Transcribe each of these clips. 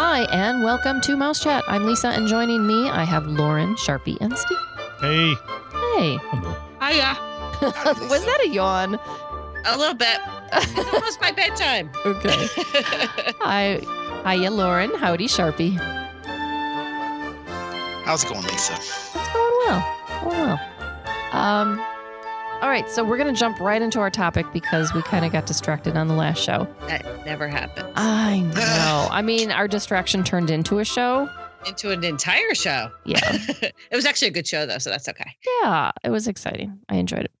Hi, and welcome to Mouse Chat. I'm Lisa, and joining me, I have Lauren, Sharpie, and Steve. Hey. Hey. Hiya. Was that a yawn? A little bit. It's Almost my bedtime. Okay. Hi. Hiya, Lauren. Howdy, Sharpie. How's it going, Lisa? It's going well. Going well. Um, all right, so we're going to jump right into our topic because we kind of got distracted on the last show. that never happened. I know. I mean, our distraction turned into a show. Into an entire show. Yeah. it was actually a good show though, so that's okay. Yeah, it was exciting. I enjoyed it.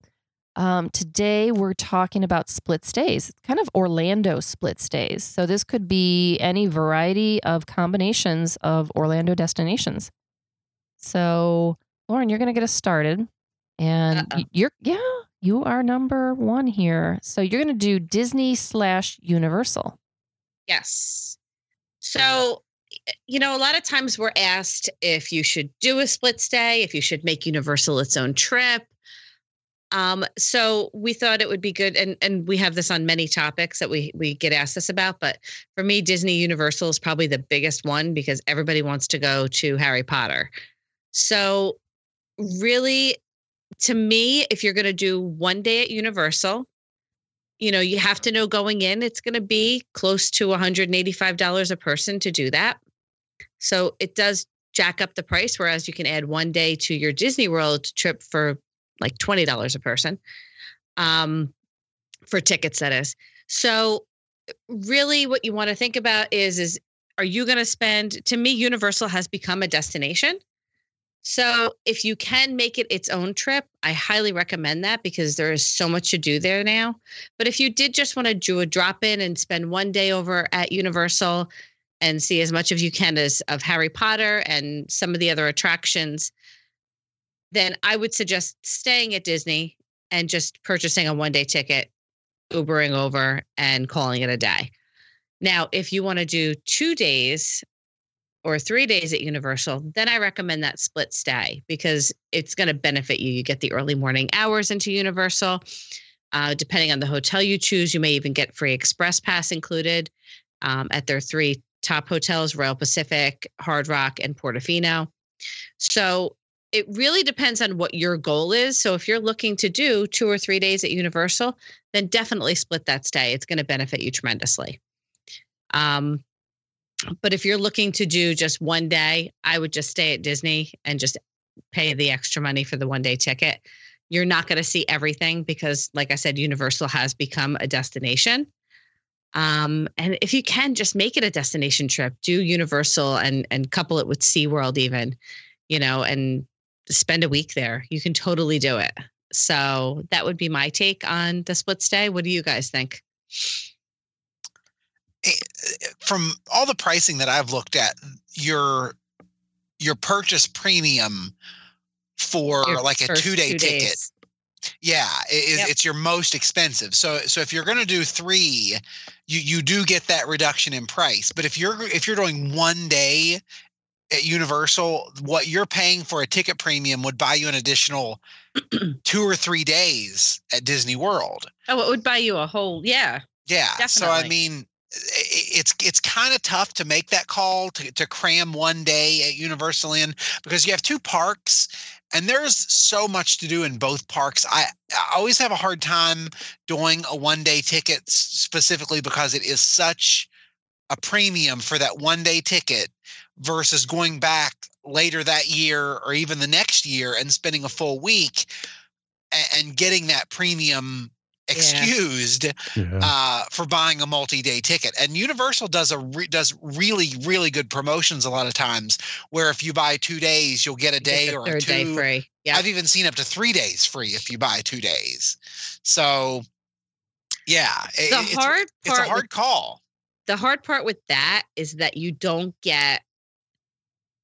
Um, today we're talking about split stays, kind of Orlando split stays. So this could be any variety of combinations of Orlando destinations. So Lauren, you're going to get us started, and Uh-oh. you're yeah, you are number one here. So you're going to do Disney slash Universal. Yes. So, you know, a lot of times we're asked if you should do a split stay, if you should make Universal its own trip. Um, so we thought it would be good, and and we have this on many topics that we we get asked this about. But for me, Disney Universal is probably the biggest one because everybody wants to go to Harry Potter. So, really, to me, if you're going to do one day at Universal, you know, you have to know going in, it's going to be close to $185 a person to do that. So it does jack up the price, whereas you can add one day to your Disney World trip for like $20 a person um, for tickets, that is. So really what you want to think about is, is are you going to spend, to me, Universal has become a destination. So if you can make it its own trip, I highly recommend that because there is so much to do there now. But if you did just want to do a drop in and spend one day over at Universal and see as much of you can as of Harry Potter and some of the other attractions, then I would suggest staying at Disney and just purchasing a one day ticket, Ubering over and calling it a day. Now, if you want to do two days or three days at Universal, then I recommend that split stay because it's going to benefit you. You get the early morning hours into Universal. Uh, depending on the hotel you choose, you may even get free express pass included um, at their three top hotels Royal Pacific, Hard Rock, and Portofino. So it really depends on what your goal is. So if you're looking to do two or three days at Universal, then definitely split that stay. It's going to benefit you tremendously. Um, but if you're looking to do just one day, I would just stay at Disney and just pay the extra money for the one day ticket. You're not going to see everything because, like I said, Universal has become a destination. Um, and if you can, just make it a destination trip. Do Universal and and couple it with SeaWorld even, you know, and spend a week there. You can totally do it. So that would be my take on the split stay. What do you guys think? Eh, From all the pricing that I've looked at, your your purchase premium for Your like a two day ticket, days. yeah, i- is Yep. it's your most expensive. So so if you're going to do three, you you do get that reduction in price. But if you're if you're doing one day at Universal, what you're paying for a ticket premium would buy you an additional two or three days at Disney World. Oh, it would buy you a whole yeah. Yeah. So I mean, it's it's kind of tough to make that call to, to cram one day at Universal in because you have two parks and there's so much to do in both parks. I, I always have a hard time doing a one day ticket specifically because it is such a premium for that one day ticket versus going back later that year or even the next year and spending a full week and, and getting that premium excused Yeah. uh, for buying a multi-day ticket. And Universal does a re- does really really good promotions a lot of times. Where if you buy two days, you'll get a You get day or a two. day free. Yeah. I've even seen up to three days free if you buy two days. So, yeah, The it's, hard it's part a hard with, call. the hard part with that is that you don't get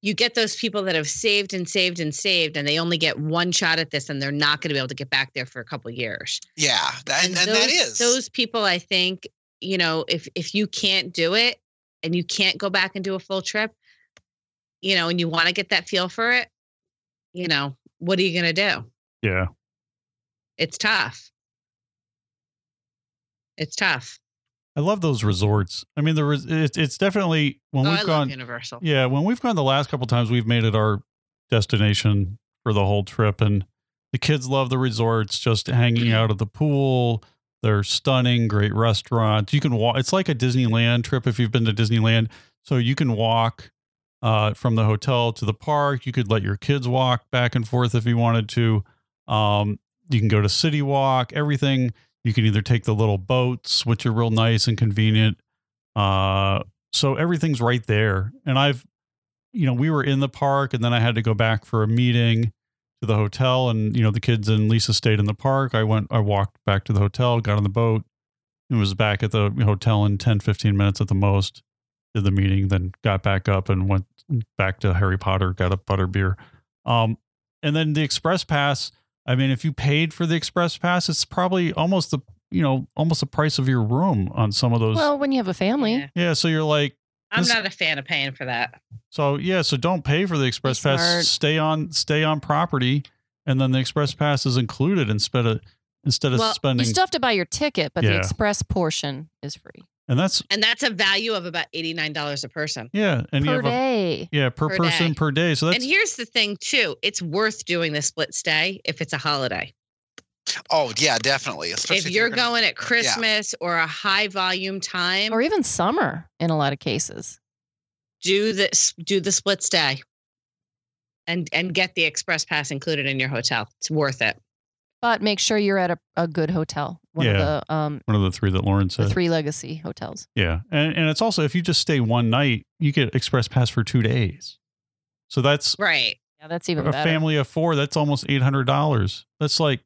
you get those people that have saved and saved and saved and they only get one shot at this and they're not going to be able to get back there for a couple of years. Yeah, tha- and, and, those, that is those people I think, you know, if if you can't do it and you can't go back and do a full trip, you know, and you want to get that feel for it, you know, what are you going to do? Yeah. It's tough. It's tough. I love those resorts. I mean, there was it's it's definitely when Oh, we've I gone. love Universal. Yeah, when we've gone the last couple times, we've made it our destination for the whole trip, and the kids love the resorts. Just hanging out at the pool, they're stunning, great restaurants. You can walk. It's like a Disneyland trip if you've been to Disneyland. So you can walk uh, from the hotel to the park. You could let your kids walk back and forth if you wanted to. Um, you can go to City Walk. Everything. You can either take the little boats, which are real nice and convenient. Uh, so everything's right there. And I've, you know, we were in the park, and then I had to go back for a meeting to the hotel, and you know, the kids and Lisa stayed in the park. I went, I walked back to the hotel, got on the boat, and was back at the hotel in 10, 15 minutes at the most. Did the meeting, then got back up and went back to Harry Potter, got a butter beer. Um, and then the express pass. I mean, if you paid for the express pass, it's probably almost the you know almost the price of your room on some of those. Well, when you have a family, Yeah. yeah, so you're like, I'm not a fan of paying for that. so yeah, so don't pay for the express pass. smart. Stay on stay on property, and then the express pass is included instead of instead of Well, you you still have to buy your ticket, but the express portion is free and that's And that's a value of about $89 a person. yeah, and you per have a yeah per, Per person day. per day. So that's and here's the thing, too it's worth doing the split stay if it's a holiday. Oh yeah, definitely. Especially if you're gonna- going at Christmas or a high volume time, or even summer in a lot of cases. do this do the split stay and and get the express pass included in your hotel. It's worth it. But make sure you're at a, a good hotel. One Yeah. of the um one of the three that Lauren the said. three legacy hotels. Yeah, and and it's also if you just stay one night, you get express pass for two days. So that's Right. Yeah, that's even a better. family of four. That's almost eight hundred dollars. That's like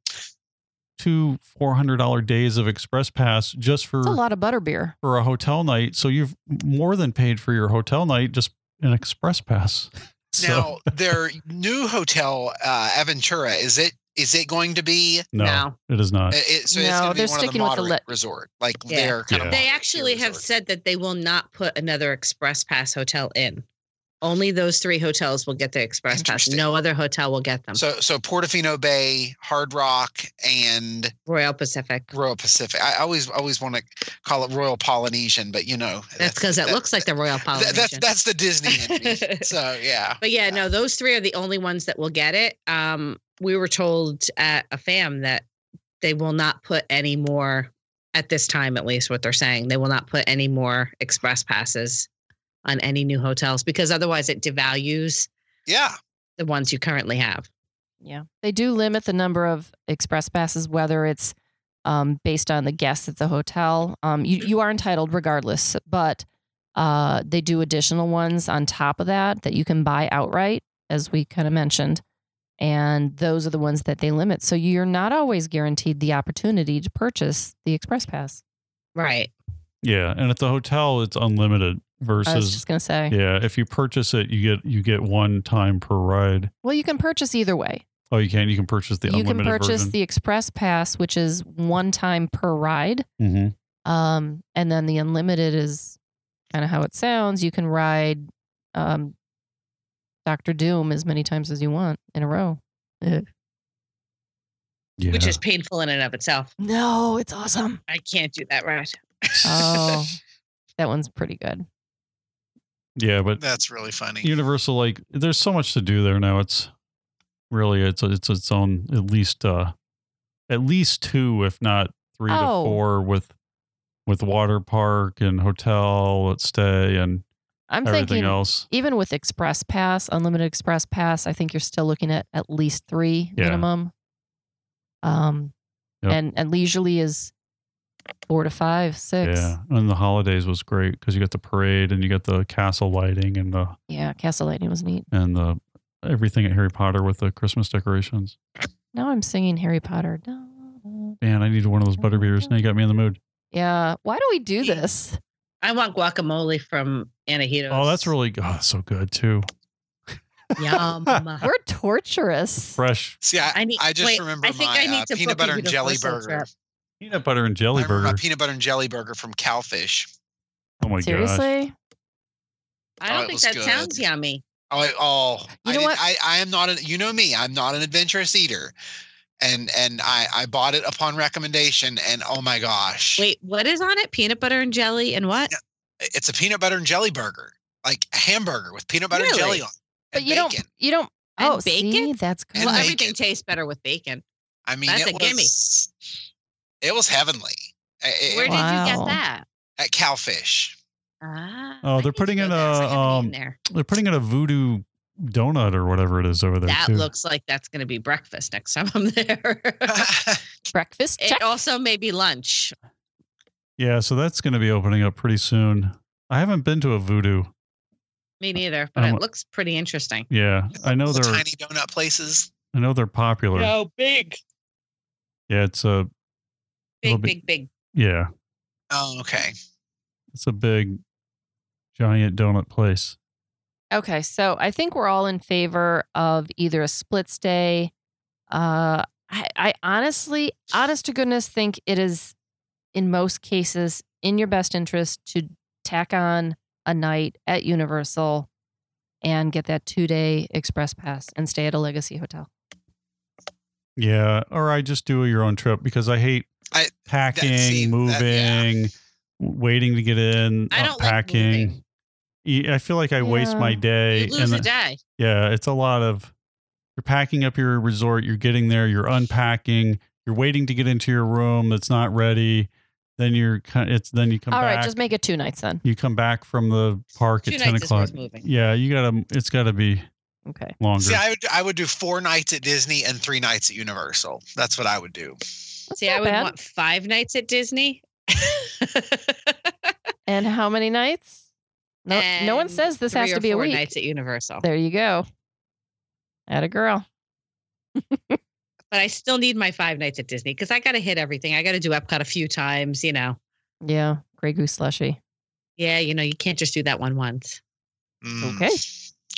two four hundred dollar days of express pass just for That's a lot of butterbeer. for a hotel night. So you've more than paid for your hotel night just an express pass. So Now their new hotel, uh, Aventura, is it is it going to be? no, No. it is not. It, it- so it's No, going to they're one of the sticking with the moderate le- resort, like Yeah. their kind Yeah. of. They actually have resort. said that they will not put another express pass hotel in. Only those three hotels will get the express pass. No other hotel will get them. So so Portofino Bay, Hard Rock, and Royal Pacific. Royal Pacific. I always always want to call it Royal Polynesian, but you know That's because it that- looks like the Royal that- Polynesian. that's that's the Disney so yeah. But yeah, no, those three are the only ones that will get it. Um, we were told at a fam that they will not put any more at this time, at least what they're saying. They will not put any more express passes on any new hotels because otherwise it devalues Yeah. the ones you currently have. Yeah. They do limit the number of express passes, whether it's um, based on the guests at the hotel. Um, you, you are entitled regardless, but uh, they do additional ones on top of that that you can buy outright, as we kind of mentioned. And those are the ones that they limit. So you're not always guaranteed the opportunity to purchase the express pass. Right. yeah, and at the hotel it's unlimited I was versus just going to say. yeah, if you purchase it, you get you get one time per ride. Well, you can purchase either way. Oh, you can you can purchase the you can purchase version. the express pass, which is one time per ride. hmm Um, and then the unlimited is kind of how it sounds. You can ride um, Doctor Doom as many times as you want in a row. Yeah. Which is painful in and of itself. No, it's awesome. I can't do that ride. Oh, that one's pretty good. Yeah, but That's really funny. Universal, like, there's so much to do there now. It's really it's it's its own at least uh at least two, if not three Oh. to four with with water park and hotel stay and I'm everything thinking else. even with Express Pass, unlimited Express Pass, I think you're still looking at at least three Yeah. minimum. Um, Yep. and and leisurely is four to five, six. Yeah, and the holidays was great because you got the parade and you got the castle lighting and the Yeah, Castle Lighting was neat. and the everything at Harry Potter with the Christmas decorations. Now I'm singing Harry Potter. Man, I need one of those butterbeers. Now you got me in the mood. Yeah. Why do we do this? I want guacamole from Antojitos. Oh, that's really oh, that's so good too. yum. We're torturous. Fresh See, I, I need- I just wait, remember I think my I need uh, to peanut book a butter and jelly Universal burger. trip. Peanut butter and jelly I remember burger. my peanut butter and jelly burger from Cowfish. Oh my gosh. Seriously? Oh, I Oh, don't it think was that good. sounds yummy. Oh, I, oh You I, know didn't- what? I, I am not an, you know me, I'm not an adventurous eater. and and I I bought it upon recommendation, and oh my gosh, Wait, what is on it? Peanut butter and jelly and what? it's a peanut butter and jelly burger, like a hamburger with peanut butter and Really? jelly on. it, But and you don't. bacon. You don't. And oh, see, bacon? that's good. And well, bacon. everything tastes better with bacon. I mean, That's it a gimme. was it was heavenly. I- I- Where did you get that? at Cowfish. Ah, Oh, they're putting in there, 'cause I a, haven't um, there. They're putting in a voodoo donut or whatever it is over there That too. looks like that's going to be breakfast next time I'm there. Breakfast. Check. it also may be lunch. yeah, so that's going to be opening up pretty soon. I haven't been to a voodoo. Me neither, but Um, it looks pretty interesting. Yeah, I know they're tiny donut places. I know they're popular. big, Yeah, it's a It'll big, be- big, big. yeah, Oh, okay. it's a big giant donut place. Okay, so I think we're all in favor of either a split stay. Uh, I, I honestly, honest to goodness, think it is in most cases in your best interest to tack on a night at Universal and get that two day express pass and stay at a legacy hotel. Yeah, or I just do your own trip because I hate I- packing, see, that- moving, yeah. waiting to get in, I uh, don't like unpacking. moving. Feel like I waste Yeah. my You day. lose and a day. yeah, it's a lot of you're packing up your resort, you're getting there, you're unpacking, you're waiting to get into your room that's not ready. Then you're kind it's then you come All right, back. All right, just make it two nights then. you come back from the park Two at ten o'clock. moving. Yeah, you gotta it's gotta be Okay. longer. See, I would I would do four nights at Disney and three nights at Universal. That's what I would do. That's See, I would bad. want five nights at Disney. And how many nights? No, no one says this has to be a four week. nights at Universal. There you go. At a girl. But I still need my five nights at Disney because I got to hit everything. I got to do Epcot a few times. You know, Yeah, Grey Goose slushy. yeah, you know, you can't just do that one once. Mm, Okay.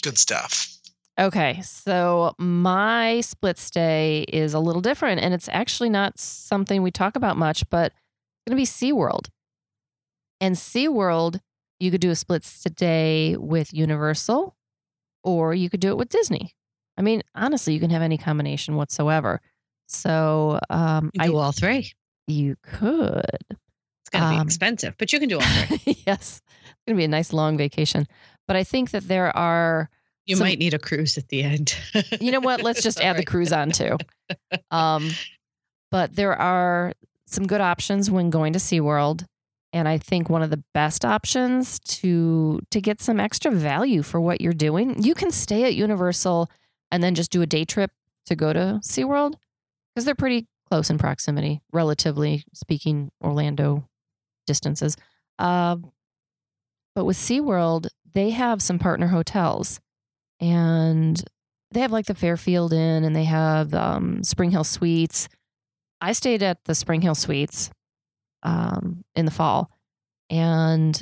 Good stuff. Okay, so my split stay is a little different, and it's actually not something we talk about much, but it's going to be SeaWorld. And SeaWorld, you could do a split stay with Universal, or you could do it with Disney. I mean, honestly, you can have any combination whatsoever. So um, I, do all three. you could. It's going to um, be expensive, but you can do all three. yes, it's going to be a nice long vacation. But I think that there are You Some- might need a cruise at the end. you know what? Let's just add the cruise on too. Um, but there are some good options when going to SeaWorld. And I think one of the best options to to get some extra value for what you're doing, you can stay at Universal and then just do a day trip to go to SeaWorld because they're pretty close in proximity, relatively speaking, Orlando distances. Um, but with SeaWorld, they have some partner hotels and they have like the Fairfield Inn and they have um, Spring Hill Suites. I stayed at the Spring Hill Suites um, in the fall and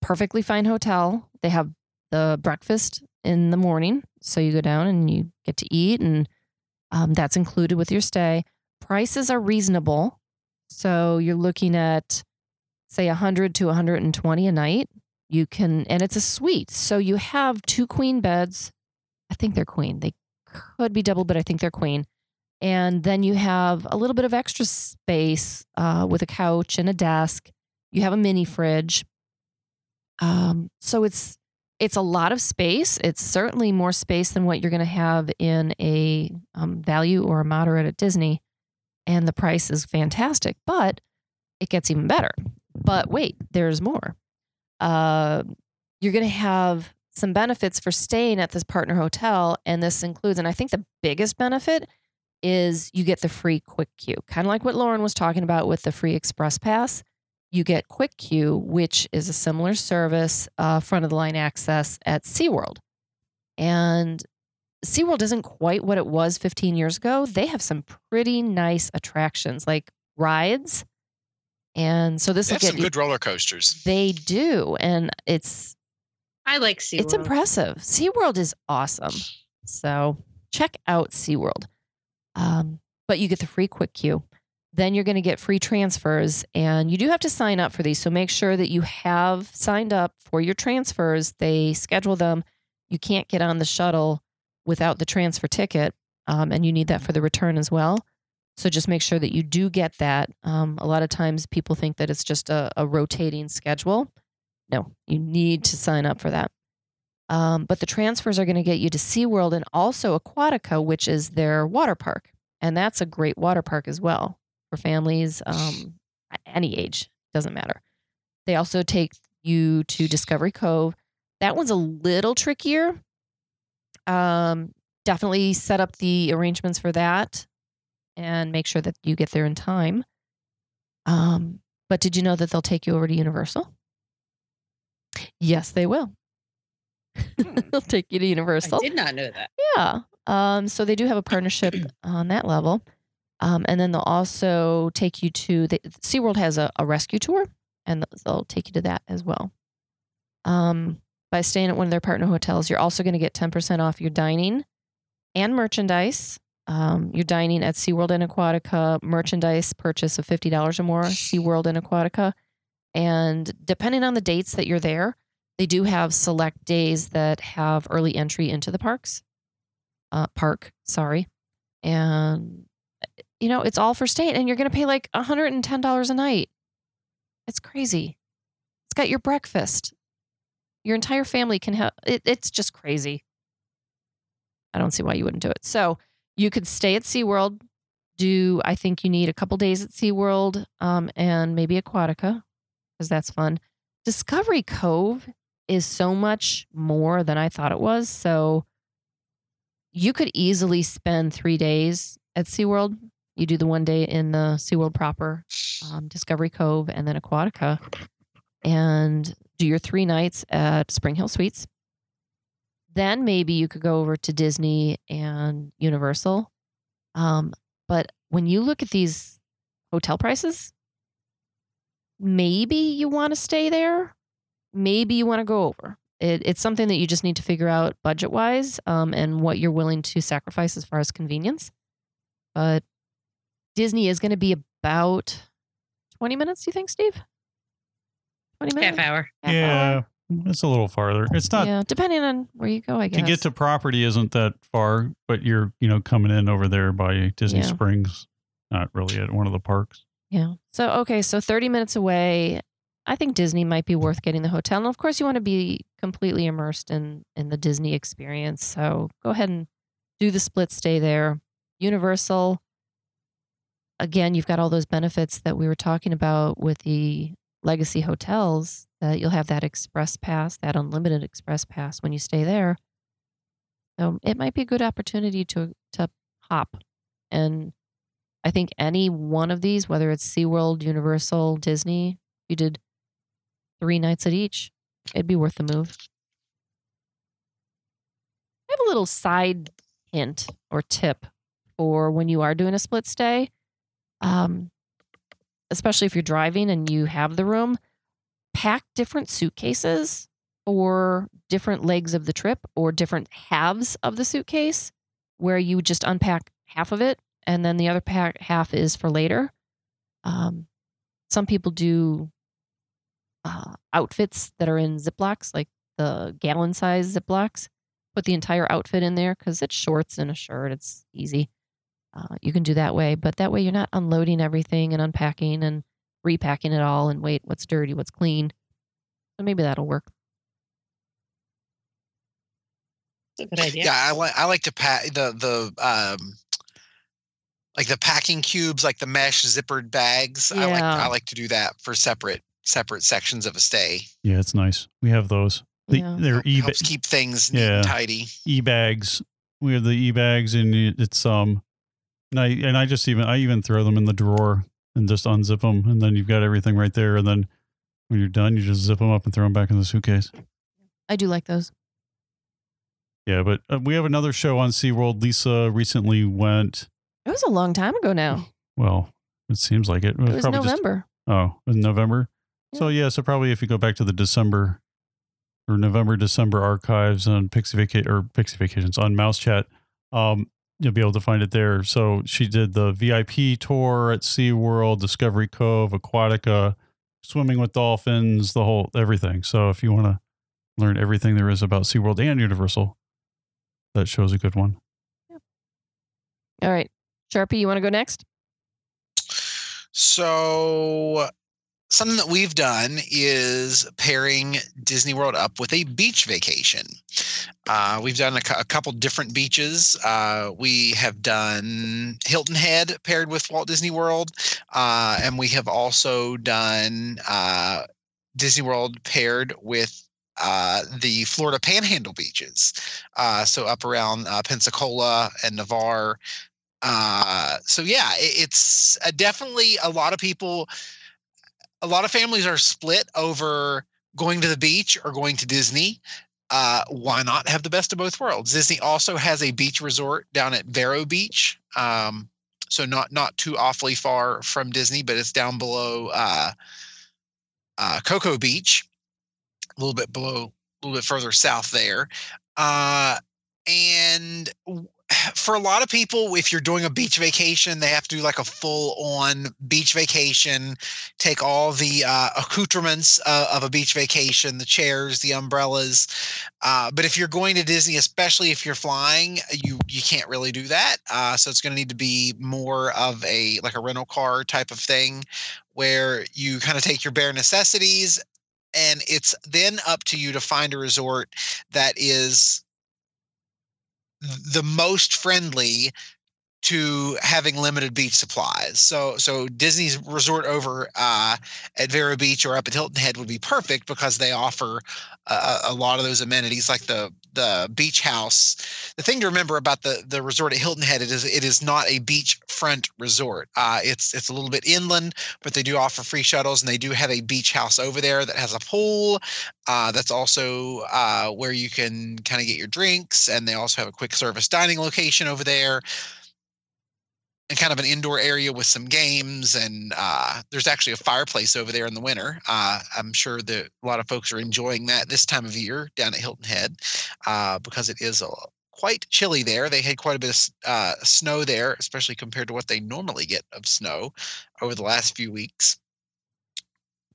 perfectly fine hotel. They have the breakfast in the morning. So you go down and you get to eat, and um, that's included with your stay. Prices are reasonable. So you're looking at, say, 100 to 120 a night. You can, and it's a suite. So you have two queen beds. I think they're queen. They could be double, but I think they're queen. And then you have a little bit of extra space uh, with a couch and a desk. You have a mini fridge. Um, so it's it's a lot of space. It's certainly more space than what you're going to have in a um, value or a moderate at Disney, and the price is fantastic. But it gets even better. But wait, there's more. Uh, you're going to have some benefits for staying at this partner hotel, and this includes, and I think the biggest benefit is you get the free quick queue, kind of like what Lauren was talking about with the free express pass. You get quick queue, which is a similar service, uh, front of the line access at SeaWorld. And SeaWorld isn't quite what it was 15 years ago. They have some pretty nice attractions like rides. And so this They will have get some good roller coasters. they do. And it's I like SeaWorld. it's impressive. SeaWorld is awesome. So check out SeaWorld. Um, but you get the free quick queue. Then you're going to get free transfers, and you do have to sign up for these. So make sure that you have signed up for your transfers. They schedule them. You can't get on the shuttle without the transfer ticket, um, and you need that for the return as well. So just make sure that you do get that. Um, a lot of times people think that it's just a, a rotating schedule. No, you need to sign up for that. Um, but the transfers are going to get you to SeaWorld and also Aquatica, which is their water park. And that's a great water park as well for families, um, any age, doesn't matter. They also take you to Discovery Cove. That one's a little trickier. Um, definitely set up the arrangements for that and make sure that you get there in time. Um, but did you know that they'll take you over to Universal? Yes, they will. they'll take you to Universal. I did not know that. Yeah. Um, so they do have a partnership on that level. Um, and then they'll also take you to the SeaWorld has a, a rescue tour, and they'll take you to that as well. Um, by staying at one of their partner hotels, you're also going to get 10% off your dining and merchandise. Um, you're dining at SeaWorld and Aquatica, merchandise purchase of $50 or more, SeaWorld and Aquatica. And depending on the dates that you're there, they do have select days that have early entry into the parks. Uh, park, sorry. And, you know, it's all for state, and you're going to pay like $110 a night. It's crazy. It's got your breakfast. Your entire family can have it, it's just crazy. I don't see why you wouldn't do it. So you could stay at SeaWorld, do, I think you need a couple days at SeaWorld um, and maybe Aquatica, because that's fun. Discovery Cove is so much more than I thought it was. So you could easily spend three days at SeaWorld. You do the one day in the SeaWorld proper, um, Discovery Cove, and then Aquatica, and do your three nights at Spring Hill Suites. Then maybe you could go over to Disney and Universal. Um, but when you look at these hotel prices, maybe you want to stay there. Maybe you want to go over. It, it's something that you just need to figure out budget wise um, and what you're willing to sacrifice as far as convenience. But Disney is going to be about 20 minutes, do you think, Steve? 20 minutes? Half hour. Half yeah, hour? It's a little farther. It's not yeah, depending on where you go, I guess. to get to property isn't that far, but you're you know coming in over there by Disney Yeah. Springs, not really at one of the parks. Yeah. So okay, so 30 minutes away. I think Disney might be worth getting the hotel. And of course you want to be completely immersed in in the Disney experience. So go ahead and do the split stay there. Universal again, you've got all those benefits that we were talking about with the legacy hotels that you'll have that express pass, that unlimited express pass when you stay there. So it might be a good opportunity to to hop and I think any one of these, whether it's SeaWorld, Universal, Disney, you did three nights at each, it'd be worth the move. I have a little side hint or tip for when you are doing a split stay, um, especially if you're driving and you have the room. Pack different suitcases for different legs of the trip or different halves of the suitcase where you just unpack half of it and then the other pack half is for later. Um, some people do uh, outfits that are in Ziplocs, like the gallon size Ziplocs. Put the entire outfit in there because it's shorts and a shirt. It's easy. Uh, you can do that way, but that way you're not unloading everything and unpacking and repacking it all and wait, what's dirty, what's clean. So maybe that'll work. That's a good idea. Yeah, I like I like to pack the the um like the packing cubes, like the mesh zippered bags. I like Yeah. I like to do that for separate separate sections of a stay. Yeah, it's nice. We have those. The, Yeah. They're e helps keep things neat Yeah. and tidy. e bags. We have the e bags, and it's um, and I and I just even I even throw them in the drawer and just unzip them, and then you've got everything right there. And then when you're done, you just zip them up and throw them back in the suitcase. I do like those. Yeah, but uh, we have another show on SeaWorld. Lisa recently went. It was a long time ago now. Well, it seems like it. It was probably just- November. oh, in November. So yeah, so probably if you go back to the December or November December archives on Pixie Vaca- or Pixie Vacations on Mouse Chat, um, you'll be able to find it there. So she did the VIP tour at SeaWorld, Discovery Cove, Aquatica, swimming with dolphins, the whole everything. So if you want to learn everything there is about SeaWorld and Universal, that show's a good one. All right. Sharpie, you want to go next? So something that we've done is pairing Disney World up with a beach vacation. Uh, we've done a, a, couple different beaches. Uh, we have done Hilton Head paired with Walt Disney World, uh, and we have also done uh, Disney World paired with uh, the Florida Panhandle beaches. Uh, so up around Pensacola and Navarre. so yeah, it, it's definitely a lot of people a lot of families are split over going to the beach or going to Disney. Uh, why not have the best of both worlds? Disney also has a beach resort down at Vero Beach, um, so not not too awfully far from Disney, but it's down below uh, uh, Cocoa Beach, a little bit below, a little bit further south there. Uh, and for a lot of people, if you're doing a beach vacation, they have to do like a full on beach vacation, take all the uh, accoutrements uh, of a beach vacation, the chairs, the umbrellas. Uh, but if you're going to Disney, especially if you're flying, you you can't really do that. Uh, so it's going to need to be more of a like a rental car type of thing, where you kind of take your bare necessities, and it's then up to you to find a resort that is the most friendly to having limited beach supplies. So so Disney's resort over uh, at Vero Beach or up at Hilton Head would be perfect because they offer a, a lot of those amenities like the the beach house. The thing to remember about the the resort at Hilton Head it is it is not a beachfront resort. Uh, it's it's a little bit inland, but they do offer free shuttles and they do have a beach house over there that has a pool. Uh, that's also uh, where you can kind of get your drinks, and they also have a quick service dining location over there and kind of an indoor area with some games. And uh, there's actually a fireplace over there in the winter. Uh, I'm sure that a lot of folks are enjoying that this time of year down at Hilton Head uh, because it is a, quite chilly there. They had quite a bit of uh, snow there, especially compared to what they normally get of snow over the last few weeks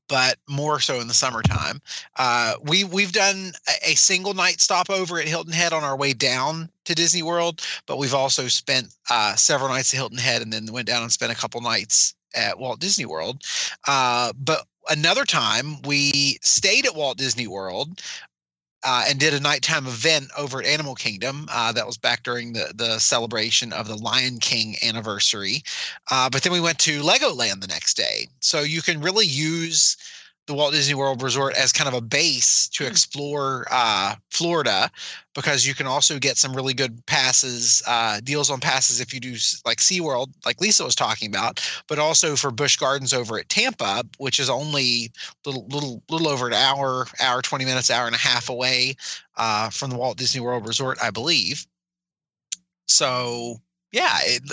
but more so in the summertime. Uh, we we've done a, a single night stopover at Hilton Head on our way down to Disney World, but we've also spent uh, several nights at Hilton Head and then went down and spent a couple nights at Walt Disney World. Uh, but another time we stayed at Walt Disney World uh, and did a nighttime event over at Animal Kingdom. Uh, that was back during the the celebration of the Lion King anniversary. Uh, but then we went to Legoland the next day, so you can really use the Walt Disney World Resort as kind of a base to hmm. explore uh, Florida because you can also get some really good passes, uh, deals on passes if you do like SeaWorld, like Lisa was talking about, but also for Busch Gardens over at Tampa, which is only little little little over an hour, hour twenty minutes, hour and a half away uh, from the Walt Disney World Resort, I believe. So yeah it,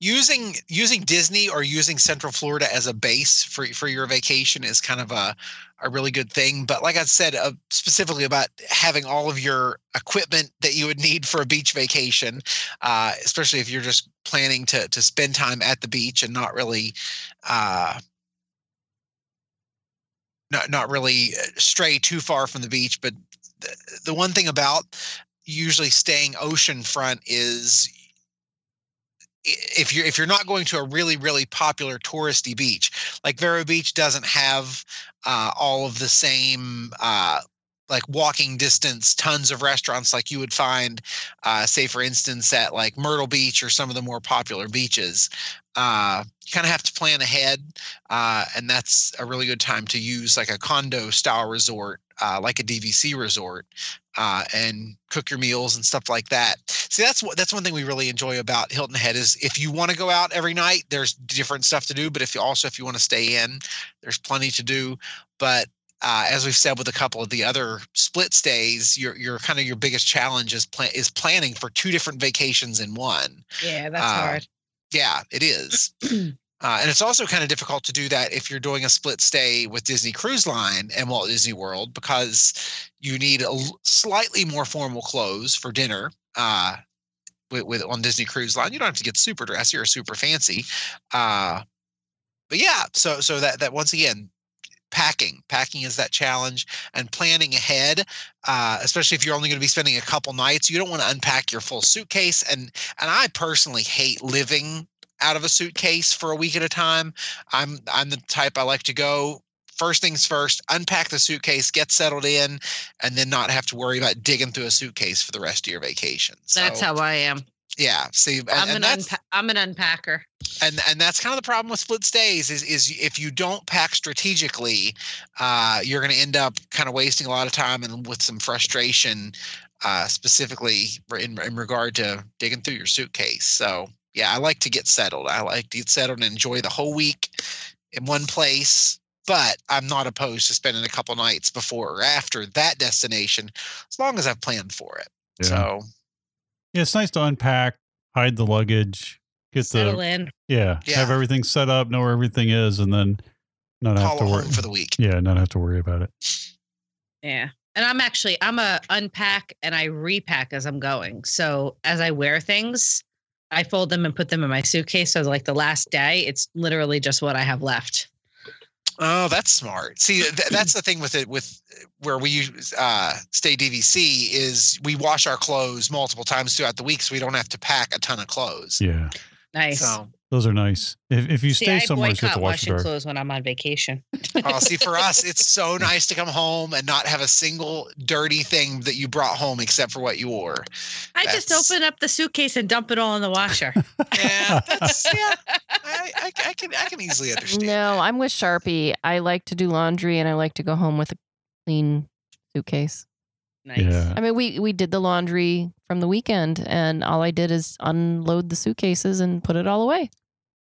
using using disney or using central florida as a base for for your vacation is kind of a a really good thing but like i said uh, specifically about having all of your equipment that you would need for a beach vacation uh, especially if you're just planning to to spend time at the beach and not really uh, not not really uh, stray too far from the beach but the, the one thing about usually staying oceanfront is if you're if you're not going to a really really popular touristy beach like vero beach doesn't have uh, all of the same uh, like walking distance tons of restaurants like you would find uh, say for instance at like myrtle beach or some of the more popular beaches uh, you kind of have to plan ahead uh, and that's a really good time to use like a condo style resort uh, like a DVC resort uh, and cook your meals and stuff like that. See, that's what that's one thing we really enjoy about Hilton Head is if you want to go out every night, there's different stuff to do. But if you also if you want to stay in, there's plenty to do. But uh, as we've said with a couple of the other split stays, your your kind of your biggest challenge is plan is planning for two different vacations in one. Yeah, that's uh, hard. Yeah, it is. Uh, and it's also kind of difficult to do that if you're doing a split stay with Disney Cruise Line and Walt Disney World because you need a slightly more formal clothes for dinner. Uh, with, with on Disney Cruise Line, you don't have to get super dressy or super fancy. Uh, but yeah, so so that that once again, packing packing is that challenge and planning ahead uh, especially if you're only going to be spending a couple nights you don't want to unpack your full suitcase and and i personally hate living out of a suitcase for a week at a time. I'm I'm the type I like to go first things first, unpack the suitcase, get settled in, and then not have to worry about digging through a suitcase for the rest of your vacation. That's how I am. Yeah. See, and, I'm an that's unpa- I'm an unpacker. and and that's kind of the problem with split stays is is if you don't pack strategically, uh, you're going to end up kind of wasting a lot of time and with some frustration, uh, specifically in in regard to digging through your suitcase. So yeah, I like to get settled. I like to get settled and enjoy the whole week in one place. But I'm not opposed to spending a couple nights before or after that destination, as long as I've planned for it. Yeah. So Yeah, it's nice to unpack, hide the luggage, get Settle the in. yeah, Yeah. have everything set up, know where everything is, and then not have to it worry for the week. Yeah, not have to worry about it. Yeah. And I'm actually I'm a unpack and I repack as I'm going. So as I wear things, I fold them and put them in my suitcase. So like the last day, it's literally just what I have left. Oh, that's smart. See, th- that's the thing with it with where we use uh, stay DVC is we wash our clothes multiple times throughout the week, so we don't have to pack a ton of clothes. Yeah, Nice. So, those are nice. If if you See, stay I somewhere, you have to wash washing your clothes when I'm on vacation. oh, see, for us, it's so nice to come home and not have a single dirty thing that you brought home except for what you wore. I just open up the suitcase and dump it all in the washer. Yeah, that's yeah. I, I, I can I can easily understand. No, I'm with Sharpie. I like to do laundry and I like to go home with a clean suitcase. Nice. Yeah. I mean, we we did the laundry from the weekend, and all I did is unload the suitcases and put it all away. It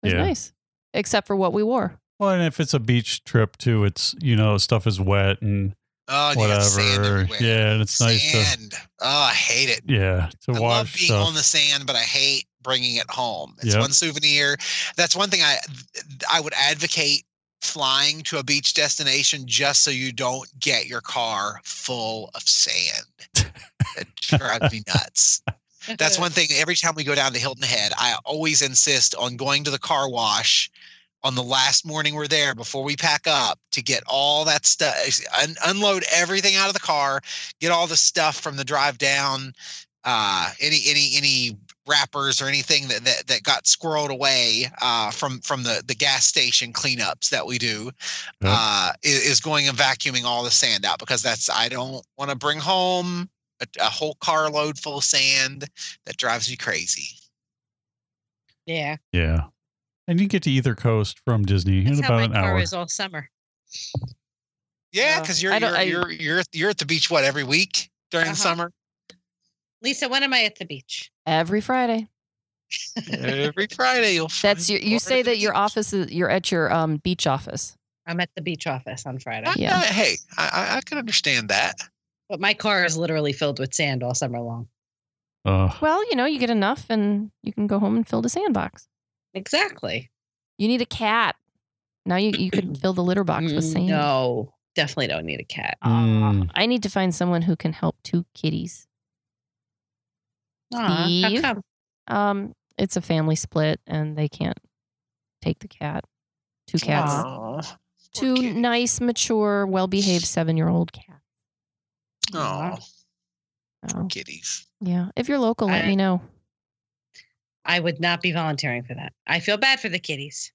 was Yeah. nice, except for what we wore. Well, and if it's a beach trip too, it's you know stuff is wet and Oh, and sand whatever. Yeah, and it's nice to Oh, I hate it. yeah to I love being stuff. on the sand, but I hate bringing it home. It's Yep. one souvenir. That's one thing I I would advocate flying to a beach destination just so you don't get your car full of sand. It drives me nuts. That's one thing. Every time we go down to Hilton Head, I always insist on going to the car wash on the last morning we're there before we pack up to get all that stuff, un- unload everything out of the car, get all the stuff from the drive down, uh, any any any wrappers or anything that that, that got squirreled away uh, from from the the gas station cleanups that we do Yep. uh, is, is going and vacuuming all the sand out because that's I don't want to bring home a, a whole carload full of sand that drives me crazy. yeah. Yeah, and you get to either coast from Disney That's in how about my an car hour. is all summer. Yeah, because you're I you're, don't- I- you're you're you're at the beach what every week during Uh-huh. the summer. Lisa, when am I at the beach? Every Friday. every Friday you'll. That's your. You say that your beach. office is. You're at your um beach office. I'm at the beach office on Friday. I- Yeah. I- hey, I, I- I can understand that. But my car is literally filled with sand all summer long. Ugh. Well, you know, you get enough, and you can go home and fill the sandbox. Exactly. You need a cat. Now you you could fill the litter box with Mm, sand. No, definitely don't need a cat. Aw, Mm. I need to find someone who can help two kitties. Aw, how Steve? Um, it's a family split, and they can't take the cat. Two cats. Aw. Aw, Two kitty. nice, mature, well-behaved seven-year-old cats. Aw, Oh, kitties. yeah. If you're local, let I- me know. I would not be volunteering for that. I feel bad for the kitties.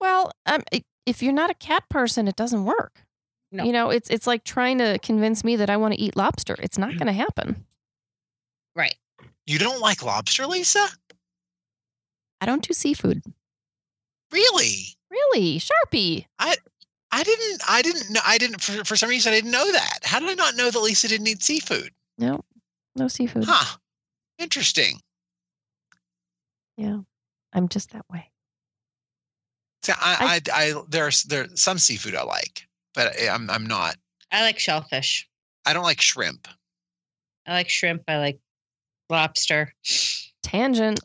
Well, um, if you're not a cat person, it doesn't work. No. You know, it's it's like trying to convince me that I want to eat lobster. It's not going to happen. Right. You don't like lobster, Lisa? I don't do seafood. Really? Really, Sharpie. I I didn't. I didn't know. I didn't. For, for some reason, I didn't know that. How did I not know that Lisa didn't eat seafood? No, no seafood. Huh. Interesting. Yeah, I'm just that way. So I, I, I, there's there's some seafood I like, but I- I'm I'm not. I like shellfish. I don't like shrimp. I like shrimp. I like lobster. Tangent.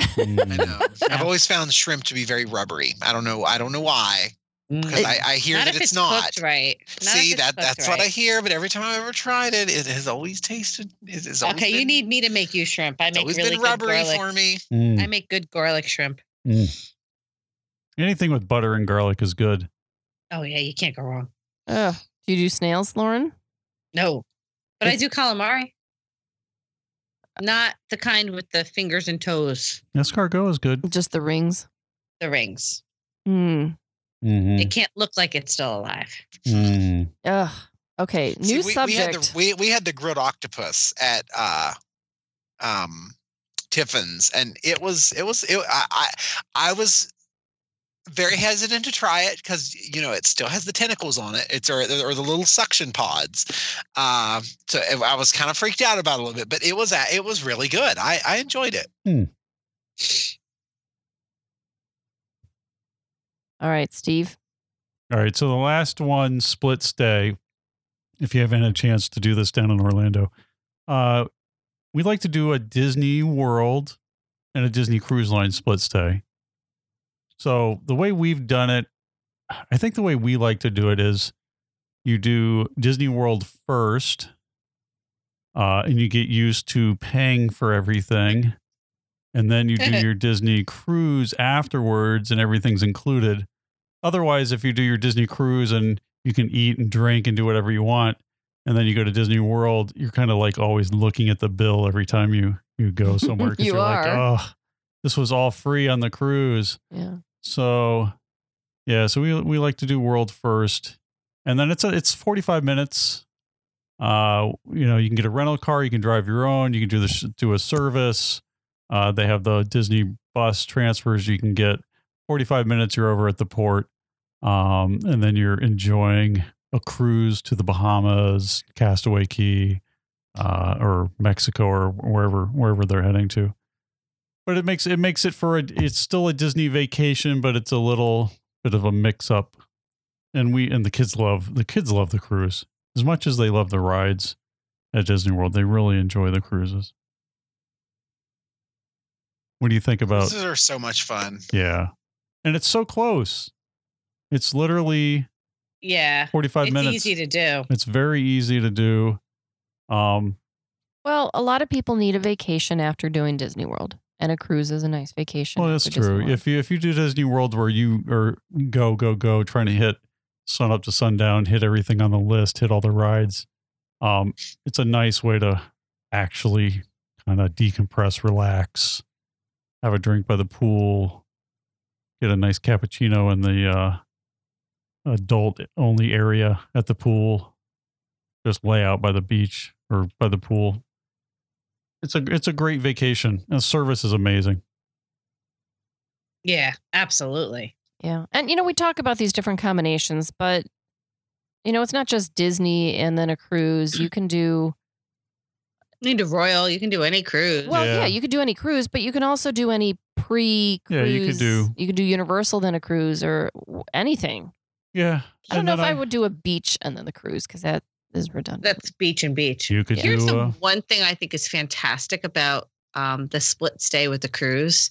I Mm. know. I've always found shrimp to be very rubbery. I don't know. I don't know why. Because I, I hear not that if it's, it's not. right. Not See that cooked that's what I hear. But every time I've ever tried it, it has always tasted. It has always Okay, you need me to make you shrimp. I It's make really been good rubbery garlic. for me. Mm. I make good garlic shrimp. Anything with butter and garlic is good. Oh yeah, you can't go wrong. Ugh. Do you do snails, Lauren? No, but I do calamari. Not the kind with the fingers and toes. Escargot is good. Just the rings. the rings. Hmm. Mhm. It can't look like it's still alive. Mm. Ugh. Okay. See, New we, subject. We had, the, we, we had the grilled octopus at uh, um, Tiffin's, and it was it was it, I, I I was very hesitant to try it because you know it still has the tentacles on it. It's or, or the little suction pods. Uh, so it- I was kind of freaked out about it a little bit, but it was it was really good. I I enjoyed it. All right, Steve. All right. So the last one, split stay. If you haven't had a chance to do this down in Orlando, uh, we'd like to do a Disney World and a Disney Cruise Line split stay. So the way we've done it, I think the way we like to do it is you do Disney World first, uh, and you get used to paying for everything. And then you do your Disney cruise afterwards, and everything's included. Otherwise, if you do your Disney cruise and you can eat and drink and do whatever you want, and then you go to Disney World, you're kind of like always looking at the bill every time you you go somewhere because You you're like, oh, this was all free on the cruise. Yeah. So, yeah, so we we like to do World first, and then it's a, it's 45 minutes. Uh, you know, you can get a rental car, you can drive your own, you can do this do a service. Uh, they have the Disney bus transfers. You can get 45 minutes. You're over at the port, um, and then you're enjoying a cruise to the Bahamas, Castaway Cay, uh, or Mexico, or wherever wherever they're heading to but it makes it makes it for a it's still a Disney vacation, but it's a little bit of a mix up. And we and the kids love the kids love the cruise as much as they love the rides at Disney World. They really enjoy the cruises. What do you think about? These are so much fun. Yeah, and it's so close. It's literally Yeah. forty five it's minutes. easy to do. It's very easy to do. Um, Well, a lot of people need a vacation after doing Disney World, and a cruise is a nice vacation. Well, that's true. If you if you do Disney World where you are go go go trying to hit sun up to sundown, hit everything on the list, hit all the rides, um, it's a nice way to actually kind of decompress, relax, have a drink by the pool, get a nice cappuccino in the uh, adult only area at the pool, just lay out by the beach or by the pool. It's a it's a great vacation. And the service is amazing. Yeah, absolutely. Yeah. And, you know, we talk about these different combinations, but, you know, it's not just Disney and then a cruise. You can do, You can do Royal. You can do any cruise. well, yeah, Yeah. you could do any cruise, but you can also do any pre cruise. Yeah, you could do- You could do Universal, then a cruise, or anything. Yeah. I don't And know if then I, would do a beach and then the cruise because that is redundant. That's beach and beach. You could Here's do. the Uh, one thing I think is fantastic about um, the split stay with the cruise.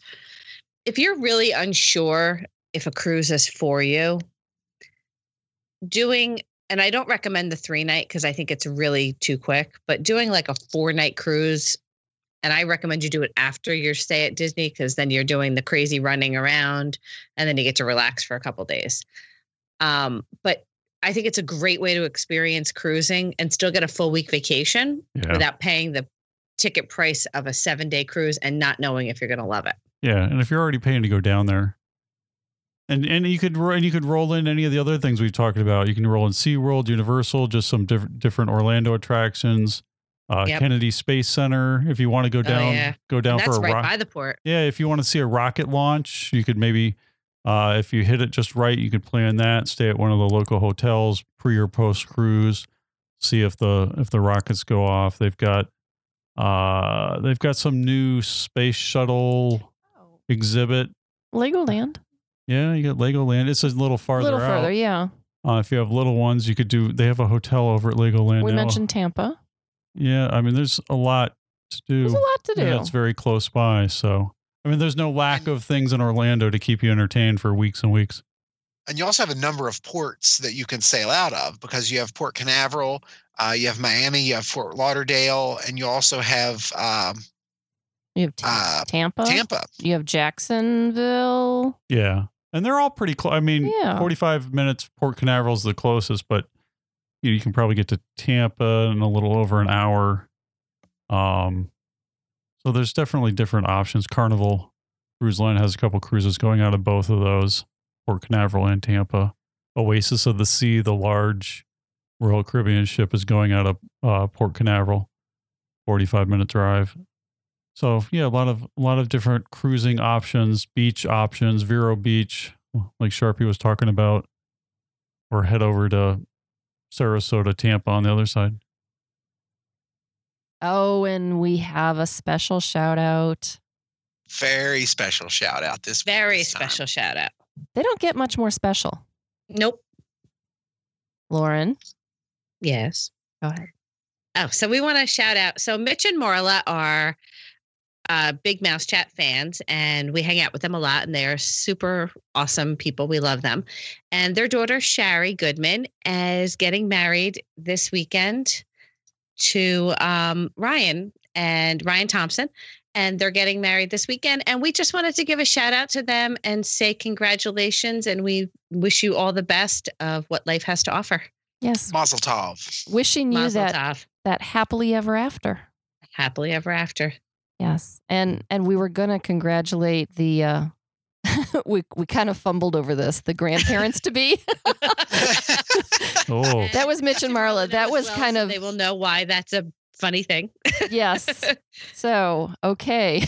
If you're really unsure if a cruise is for you, doing, and I don't recommend the three night because I think it's really too quick, but doing like a four night cruise, and I recommend you do it after your stay at Disney because then you're doing the crazy running around and then you get to relax for a couple days. Um, but I think it's a great way to experience cruising and still get a full week vacation yeah. without paying the ticket price of a seven day cruise and not knowing if you're going to love it. Yeah. And if you're already paying to go down there, and and you could and you could roll in any of the other things we've talked about. You can roll in SeaWorld, Universal, just some different different Orlando attractions, uh, Yep. Kennedy Space Center. If you want to go down, yeah. go down for a right rock. by the port. Yeah, if you want to see a rocket launch, you could maybe, uh, if you hit it just right, you could plan that. Stay at one of the local hotels pre or post cruise. See if the if the rockets go off. They've got, uh, they've got some new space shuttle exhibit. Legoland. Yeah, you got Legoland. It's a little farther. A little out. further, yeah. Uh, if you have little ones, you could do. They have a hotel over at Legoland. we now. mentioned Tampa. Yeah, I mean, there's a lot to do. There's a lot to do. Yeah, it's very close by. So, I mean, there's no lack of things in Orlando to keep you entertained for weeks and weeks. And you also have a number of ports that you can sail out of because you have Port Canaveral, uh, you have Miami, you have Fort Lauderdale, and you also have um, you have Ta- uh, Tampa. Tampa. You have Jacksonville. Yeah. And they're all pretty close. I mean, Yeah. 45 minutes, Port Canaveral is the closest, but you, know, you can probably get to Tampa in a little over an hour. Um, so there's definitely different options. Carnival Cruise Line has a couple cruises going out of both of those, Port Canaveral and Tampa. Oasis of the Sea, the large Royal Caribbean ship, is going out of uh, Port Canaveral, 45 minute drive. So yeah, a lot of a lot of different cruising options, beach options, Vero Beach, like Sharpie was talking about, or head over to Sarasota, Tampa on the other side. Oh, and we have a special shout out. Very special shout out this Very this time. special shout out. They don't get much more special. Nope. Lauren, Yes. go ahead. Oh, so we want to shout out. So Mitch and Marla are uh, big Mouse Chat fans, and we hang out with them a lot, and they are super awesome people. We love them. And their daughter Shari Goodman is getting married this weekend to um, Ryan and Ryan Thompson. And they're getting married this weekend. And we just wanted to give a shout out to them and say congratulations. And we wish you all the best of what life has to offer. Yes, Mazel tov. wishing you Mazel that tov. that happily ever after. Happily ever after. Yes, and and we were gonna congratulate the. uh we we kind of fumbled over this. The grandparents to be. Oh, That was Mitch and Marla. That was well, kind so of- They will know why that's a funny thing. yes. So okay.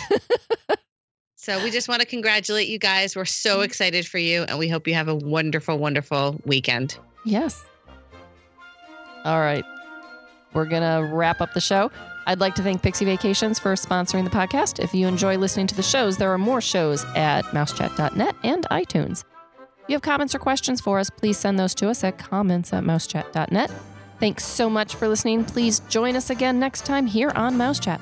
So we just want to congratulate you guys. We're so mm-hmm. excited for you, and we hope you have a wonderful, wonderful weekend. Yes. All right. We're going to wrap up the show. I'd like to thank Pixie Vacations for sponsoring the podcast. If you enjoy listening to the shows, there are more shows at mousechat.net and iTunes. If you have comments or questions for us, please send those to us at comments at mousechat.net. Thanks so much for listening. Please join us again next time here on Mouse Chat.